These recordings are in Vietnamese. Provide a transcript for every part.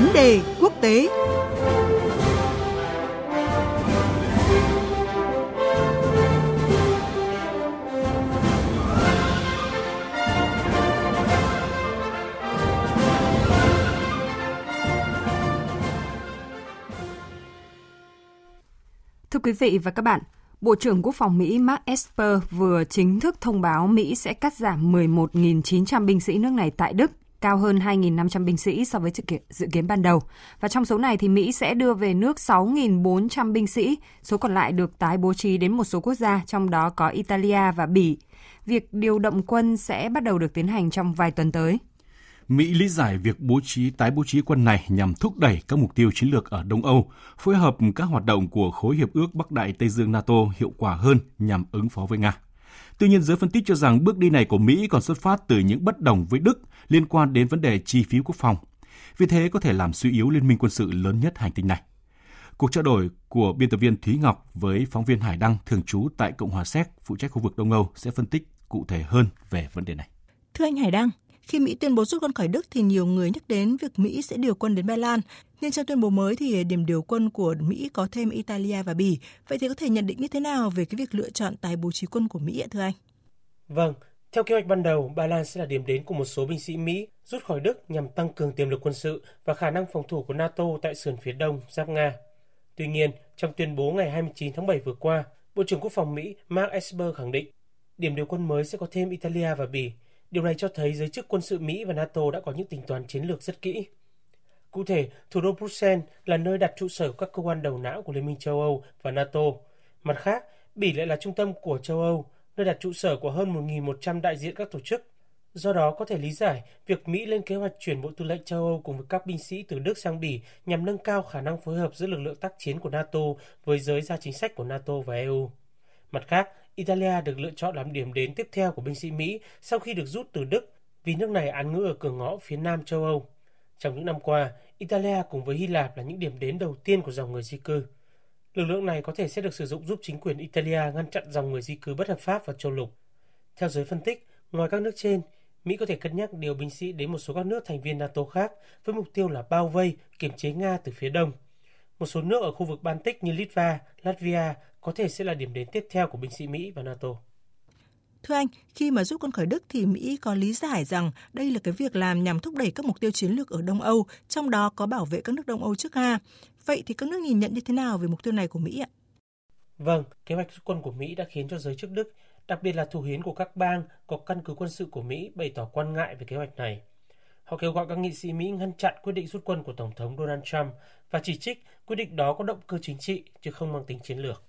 Vấn đề quốc tế. Thưa quý vị và các bạn, Bộ trưởng Quốc phòng Mỹ Mark Esper vừa chính thức thông báo Mỹ sẽ cắt giảm 11.900 binh sĩ nước này tại Đức, cao hơn 2.500 binh sĩ so với dự kiến, ban đầu. Và trong số này thì Mỹ sẽ đưa về nước 6.400 binh sĩ, số còn lại được tái bố trí đến một số quốc gia, trong đó có Italia và Bỉ. Việc điều động quân sẽ bắt đầu được tiến hành trong vài tuần tới. Mỹ lý giải việc bố trí tái bố trí quân này nhằm thúc đẩy các mục tiêu chiến lược ở Đông Âu, phối hợp các hoạt động của khối hiệp ước Bắc Đại Tây Dương NATO hiệu quả hơn nhằm ứng phó với Nga. Tuy nhiên, giới phân tích cho rằng bước đi này của Mỹ còn xuất phát từ những bất đồng với Đức liên quan đến vấn đề chi phí quốc phòng. Vì thế có thể làm suy yếu liên minh quân sự lớn nhất hành tinh này. Cuộc trao đổi của biên tập viên Thúy Ngọc với phóng viên Hải Đăng thường trú tại Cộng hòa Séc, phụ trách khu vực Đông Âu sẽ phân tích cụ thể hơn về vấn đề này. Thưa anh Hải Đăng, khi Mỹ tuyên bố rút quân khỏi Đức thì nhiều người nhắc đến việc Mỹ sẽ điều quân đến Ba Lan. Nhưng trong tuyên bố mới thì điểm điều quân của Mỹ có thêm Italia và Bỉ. Vậy thì có thể nhận định như thế nào về cái việc lựa chọn tài bố trí quân của Mỹ ạ thưa anh? Vâng, theo kế hoạch ban đầu, Ba Lan sẽ là điểm đến của một số binh sĩ Mỹ rút khỏi Đức nhằm tăng cường tiềm lực quân sự và khả năng phòng thủ của NATO tại sườn phía đông giáp Nga. Tuy nhiên, trong tuyên bố ngày 29 tháng 7 vừa qua, Bộ trưởng Quốc phòng Mỹ Mark Esper khẳng định điểm điều quân mới sẽ có thêm Italia và Bỉ, Điều này cho thấy giới chức quân sự Mỹ và NATO đã có những tính toán chiến lược rất kỹ. Cụ thể, thủ đô Bruxelles là nơi đặt trụ sở các cơ quan đầu não của Liên minh châu Âu và NATO. Mặt khác, Bỉ lại là trung tâm của châu Âu, nơi đặt trụ sở của hơn 1.100 đại diện các tổ chức. Do đó có thể lý giải việc Mỹ lên kế hoạch chuyển Bộ Tư lệnh châu Âu cùng với các binh sĩ từ Đức sang Bỉ nhằm nâng cao khả năng phối hợp giữa lực lượng tác chiến của NATO với giới ra chính sách của NATO và EU. Mặt khác, Italia được lựa chọn làm điểm đến tiếp theo của binh sĩ Mỹ sau khi được rút từ Đức vì nước này án ngữ ở cửa ngõ phía nam châu Âu. Trong những năm qua, Italia cùng với Hy Lạp là những điểm đến đầu tiên của dòng người di cư. Lực lượng này có thể sẽ được sử dụng giúp chính quyền Italia ngăn chặn dòng người di cư bất hợp pháp vào châu lục. Theo giới phân tích, ngoài các nước trên, Mỹ có thể cân nhắc điều binh sĩ đến một số các nước thành viên NATO khác với mục tiêu là bao vây, kiểm chế Nga từ phía đông. Một số nước ở khu vực Baltic như Litva, Latvia có thể sẽ là điểm đến tiếp theo của binh sĩ Mỹ và NATO. Thưa anh, khi mà rút quân khỏi Đức thì Mỹ có lý giải rằng đây là cái việc làm nhằm thúc đẩy các mục tiêu chiến lược ở Đông Âu, trong đó có bảo vệ các nước Đông Âu trước Nga. Vậy thì các nước nhìn nhận như thế nào về mục tiêu này của Mỹ ạ? Vâng, kế hoạch rút quân của Mỹ đã khiến cho giới chức Đức, đặc biệt là thủ hiến của các bang có căn cứ quân sự của Mỹ bày tỏ quan ngại về kế hoạch này. Họ kêu gọi các nghị sĩ Mỹ ngăn chặn quyết định rút quân của Tổng thống Donald Trump và chỉ trích quyết định đó có động cơ chính trị chứ không mang tính chiến lược.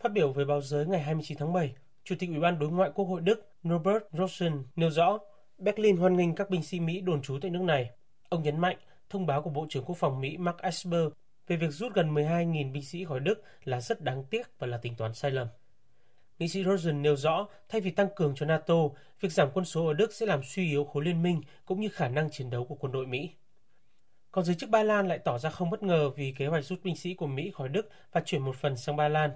Phát biểu với báo giới ngày 29 tháng 7, Chủ tịch Ủy ban Đối ngoại Quốc hội Đức Norbert Rosen nêu rõ Berlin hoan nghênh các binh sĩ Mỹ đồn trú tại nước này. Ông nhấn mạnh thông báo của Bộ trưởng Quốc phòng Mỹ Mark Esper về việc rút gần 12.000 binh sĩ khỏi Đức là rất đáng tiếc và là tính toán sai lầm. Nghị sĩ Rosen nêu rõ, thay vì tăng cường cho NATO, việc giảm quân số ở Đức sẽ làm suy yếu khối liên minh cũng như khả năng chiến đấu của quân đội Mỹ. Còn giới chức Ba Lan lại tỏ ra không bất ngờ vì kế hoạch rút binh sĩ của Mỹ khỏi Đức và chuyển một phần sang Ba Lan.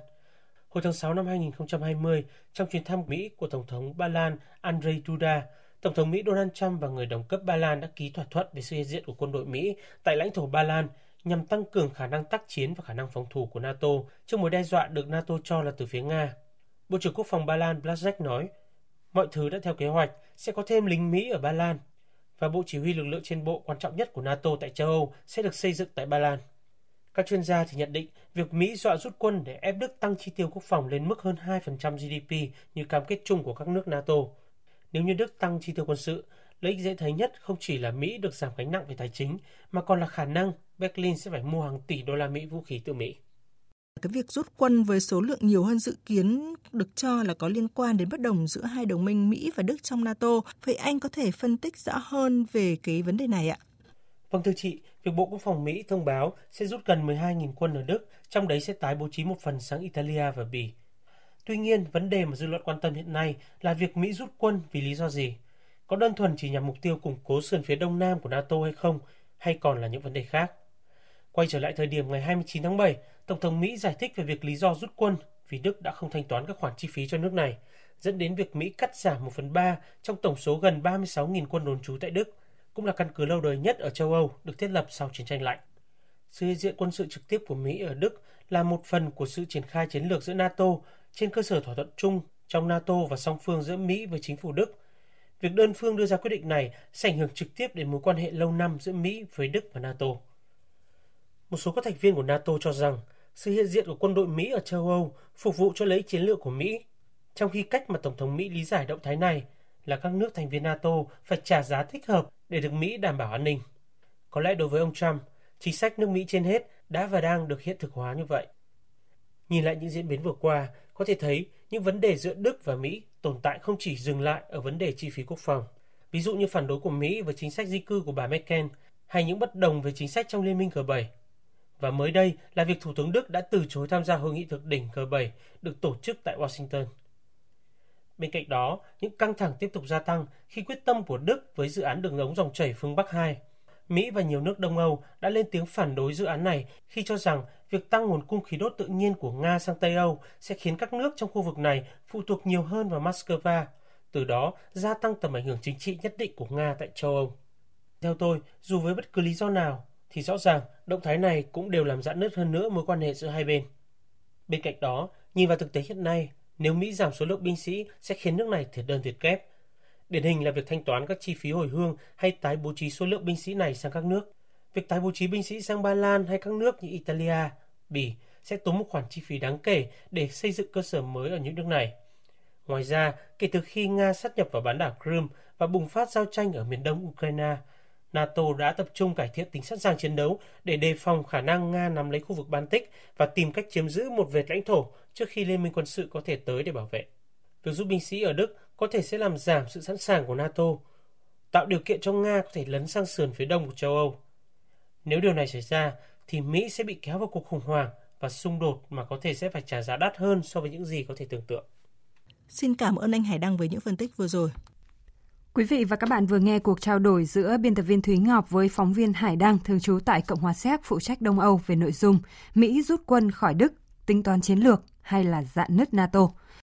Hồi tháng 6 năm 2020, trong chuyến thăm Mỹ của Tổng thống Ba Lan Andrzej Duda, Tổng thống Mỹ Donald Trump và người đồng cấp Ba Lan đã ký thỏa thuận về sự hiện diện của quân đội Mỹ tại lãnh thổ Ba Lan nhằm tăng cường khả năng tác chiến và khả năng phòng thủ của NATO trước mối đe dọa được NATO cho là từ phía Nga. Bộ trưởng Quốc phòng Ba Lan Blazek nói, mọi thứ đã theo kế hoạch, sẽ có thêm lính Mỹ ở Ba Lan và bộ chỉ huy lực lượng trên bộ quan trọng nhất của NATO tại châu Âu sẽ được xây dựng tại Ba Lan. Các chuyên gia thì nhận định việc Mỹ dọa rút quân để ép Đức tăng chi tiêu quốc phòng lên mức hơn 2% GDP như cam kết chung của các nước NATO. Nếu như Đức tăng chi tiêu quân sự, lợi ích dễ thấy nhất không chỉ là Mỹ được giảm gánh nặng về tài chính, mà còn là khả năng Berlin sẽ phải mua hàng tỷ đô la Mỹ vũ khí từ Mỹ. Cái việc rút quân với số lượng nhiều hơn dự kiến được cho là có liên quan đến bất đồng giữa hai đồng minh Mỹ và Đức trong NATO. Vậy anh có thể phân tích rõ hơn về cái vấn đề này ạ? Vâng thưa chị, việc Bộ Quốc phòng Mỹ thông báo sẽ rút gần 12.000 quân ở Đức, trong đấy sẽ tái bố trí một phần sang Italia và Bỉ. Tuy nhiên, vấn đề mà dư luận quan tâm hiện nay là việc Mỹ rút quân vì lý do gì? Có đơn thuần chỉ nhằm mục tiêu củng cố sườn phía đông nam của NATO hay không, hay còn là những vấn đề khác? Quay trở lại thời điểm ngày 29 tháng 7, Tổng thống Mỹ giải thích về việc lý do rút quân vì Đức đã không thanh toán các khoản chi phí cho nước này, dẫn đến việc Mỹ cắt giảm 1 phần 3 trong tổng số gần 36.000 quân đồn trú tại Đức, cũng là căn cứ lâu đời nhất ở châu Âu được thiết lập sau chiến tranh lạnh. Sự hiện diện quân sự trực tiếp của Mỹ ở Đức là một phần của sự triển khai chiến lược giữa NATO trên cơ sở thỏa thuận chung trong NATO và song phương giữa Mỹ với chính phủ Đức. Việc đơn phương đưa ra quyết định này sẽ ảnh hưởng trực tiếp đến mối quan hệ lâu năm giữa Mỹ với Đức và NATO. Một số các thành viên của NATO cho rằng sự hiện diện của quân đội Mỹ ở châu Âu phục vụ cho lấy chiến lược của Mỹ, trong khi cách mà Tổng thống Mỹ lý giải động thái này là các nước thành viên NATO phải trả giá thích hợp để được Mỹ đảm bảo an ninh. Có lẽ đối với ông Trump, chính sách nước Mỹ trên hết đã và đang được hiện thực hóa như vậy. Nhìn lại những diễn biến vừa qua, có thể thấy những vấn đề giữa Đức và Mỹ tồn tại không chỉ dừng lại ở vấn đề chi phí quốc phòng. Ví dụ như phản đối của Mỹ với chính sách di cư của bà Merkel hay những bất đồng về chính sách trong Liên minh G7. Và mới đây là việc Thủ tướng Đức đã từ chối tham gia hội nghị thượng đỉnh G7 được tổ chức tại Washington. Bên cạnh đó, những căng thẳng tiếp tục gia tăng khi quyết tâm của Đức với dự án đường ống dòng chảy phương Bắc 2. Mỹ và nhiều nước Đông Âu đã lên tiếng phản đối dự án này khi cho rằng việc tăng nguồn cung khí đốt tự nhiên của Nga sang Tây Âu sẽ khiến các nước trong khu vực này phụ thuộc nhiều hơn vào Moscow, từ đó gia tăng tầm ảnh hưởng chính trị nhất định của Nga tại châu Âu. Theo tôi, dù với bất cứ lý do nào, thì rõ ràng động thái này cũng đều làm giãn nứt hơn nữa mối quan hệ giữa hai bên. Bên cạnh đó, nhìn vào thực tế hiện nay, nếu Mỹ giảm số lượng binh sĩ sẽ khiến nước này thiệt đơn thiệt kép. Điển hình là việc thanh toán các chi phí hồi hương hay tái bố trí số lượng binh sĩ này sang các nước. Việc tái bố trí binh sĩ sang Ba Lan hay các nước như Italia, Bỉ sẽ tốn một khoản chi phí đáng kể để xây dựng cơ sở mới ở những nước này. Ngoài ra, kể từ khi Nga sát nhập vào bán đảo Crimea và bùng phát giao tranh ở miền đông Ukraine, NATO đã tập trung cải thiện tính sẵn sàng chiến đấu để đề phòng khả năng Nga nắm lấy khu vực Baltic và tìm cách chiếm giữ một vệt lãnh thổ trước khi liên minh quân sự có thể tới để bảo vệ. Việc giúp binh sĩ ở Đức có thể sẽ làm giảm sự sẵn sàng của NATO, tạo điều kiện cho Nga có thể lấn sang sườn phía đông của châu Âu. Nếu điều này xảy ra, thì Mỹ sẽ bị kéo vào cuộc khủng hoảng và xung đột mà có thể sẽ phải trả giá đắt hơn so với những gì có thể tưởng tượng. Xin cảm ơn anh Hải Đăng với những phân tích vừa rồi. Quý vị và các bạn vừa nghe cuộc trao đổi giữa biên tập viên Thúy Ngọc với phóng viên Hải Đăng thường trú tại Cộng hòa Séc phụ trách Đông Âu về nội dung Mỹ rút quân khỏi Đức, tính toán chiến lược hay là dạn nứt NATO.